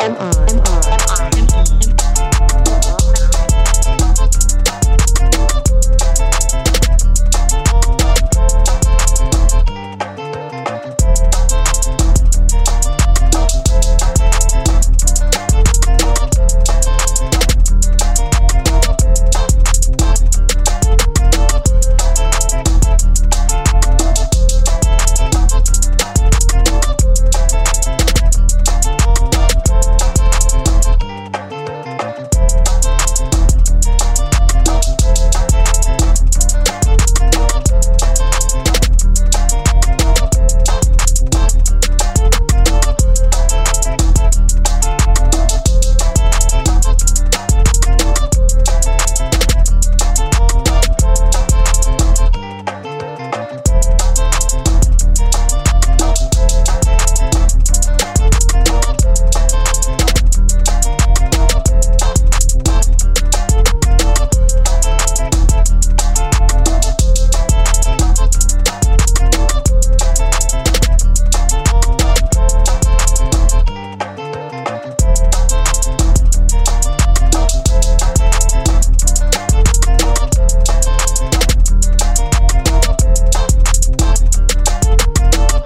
MR.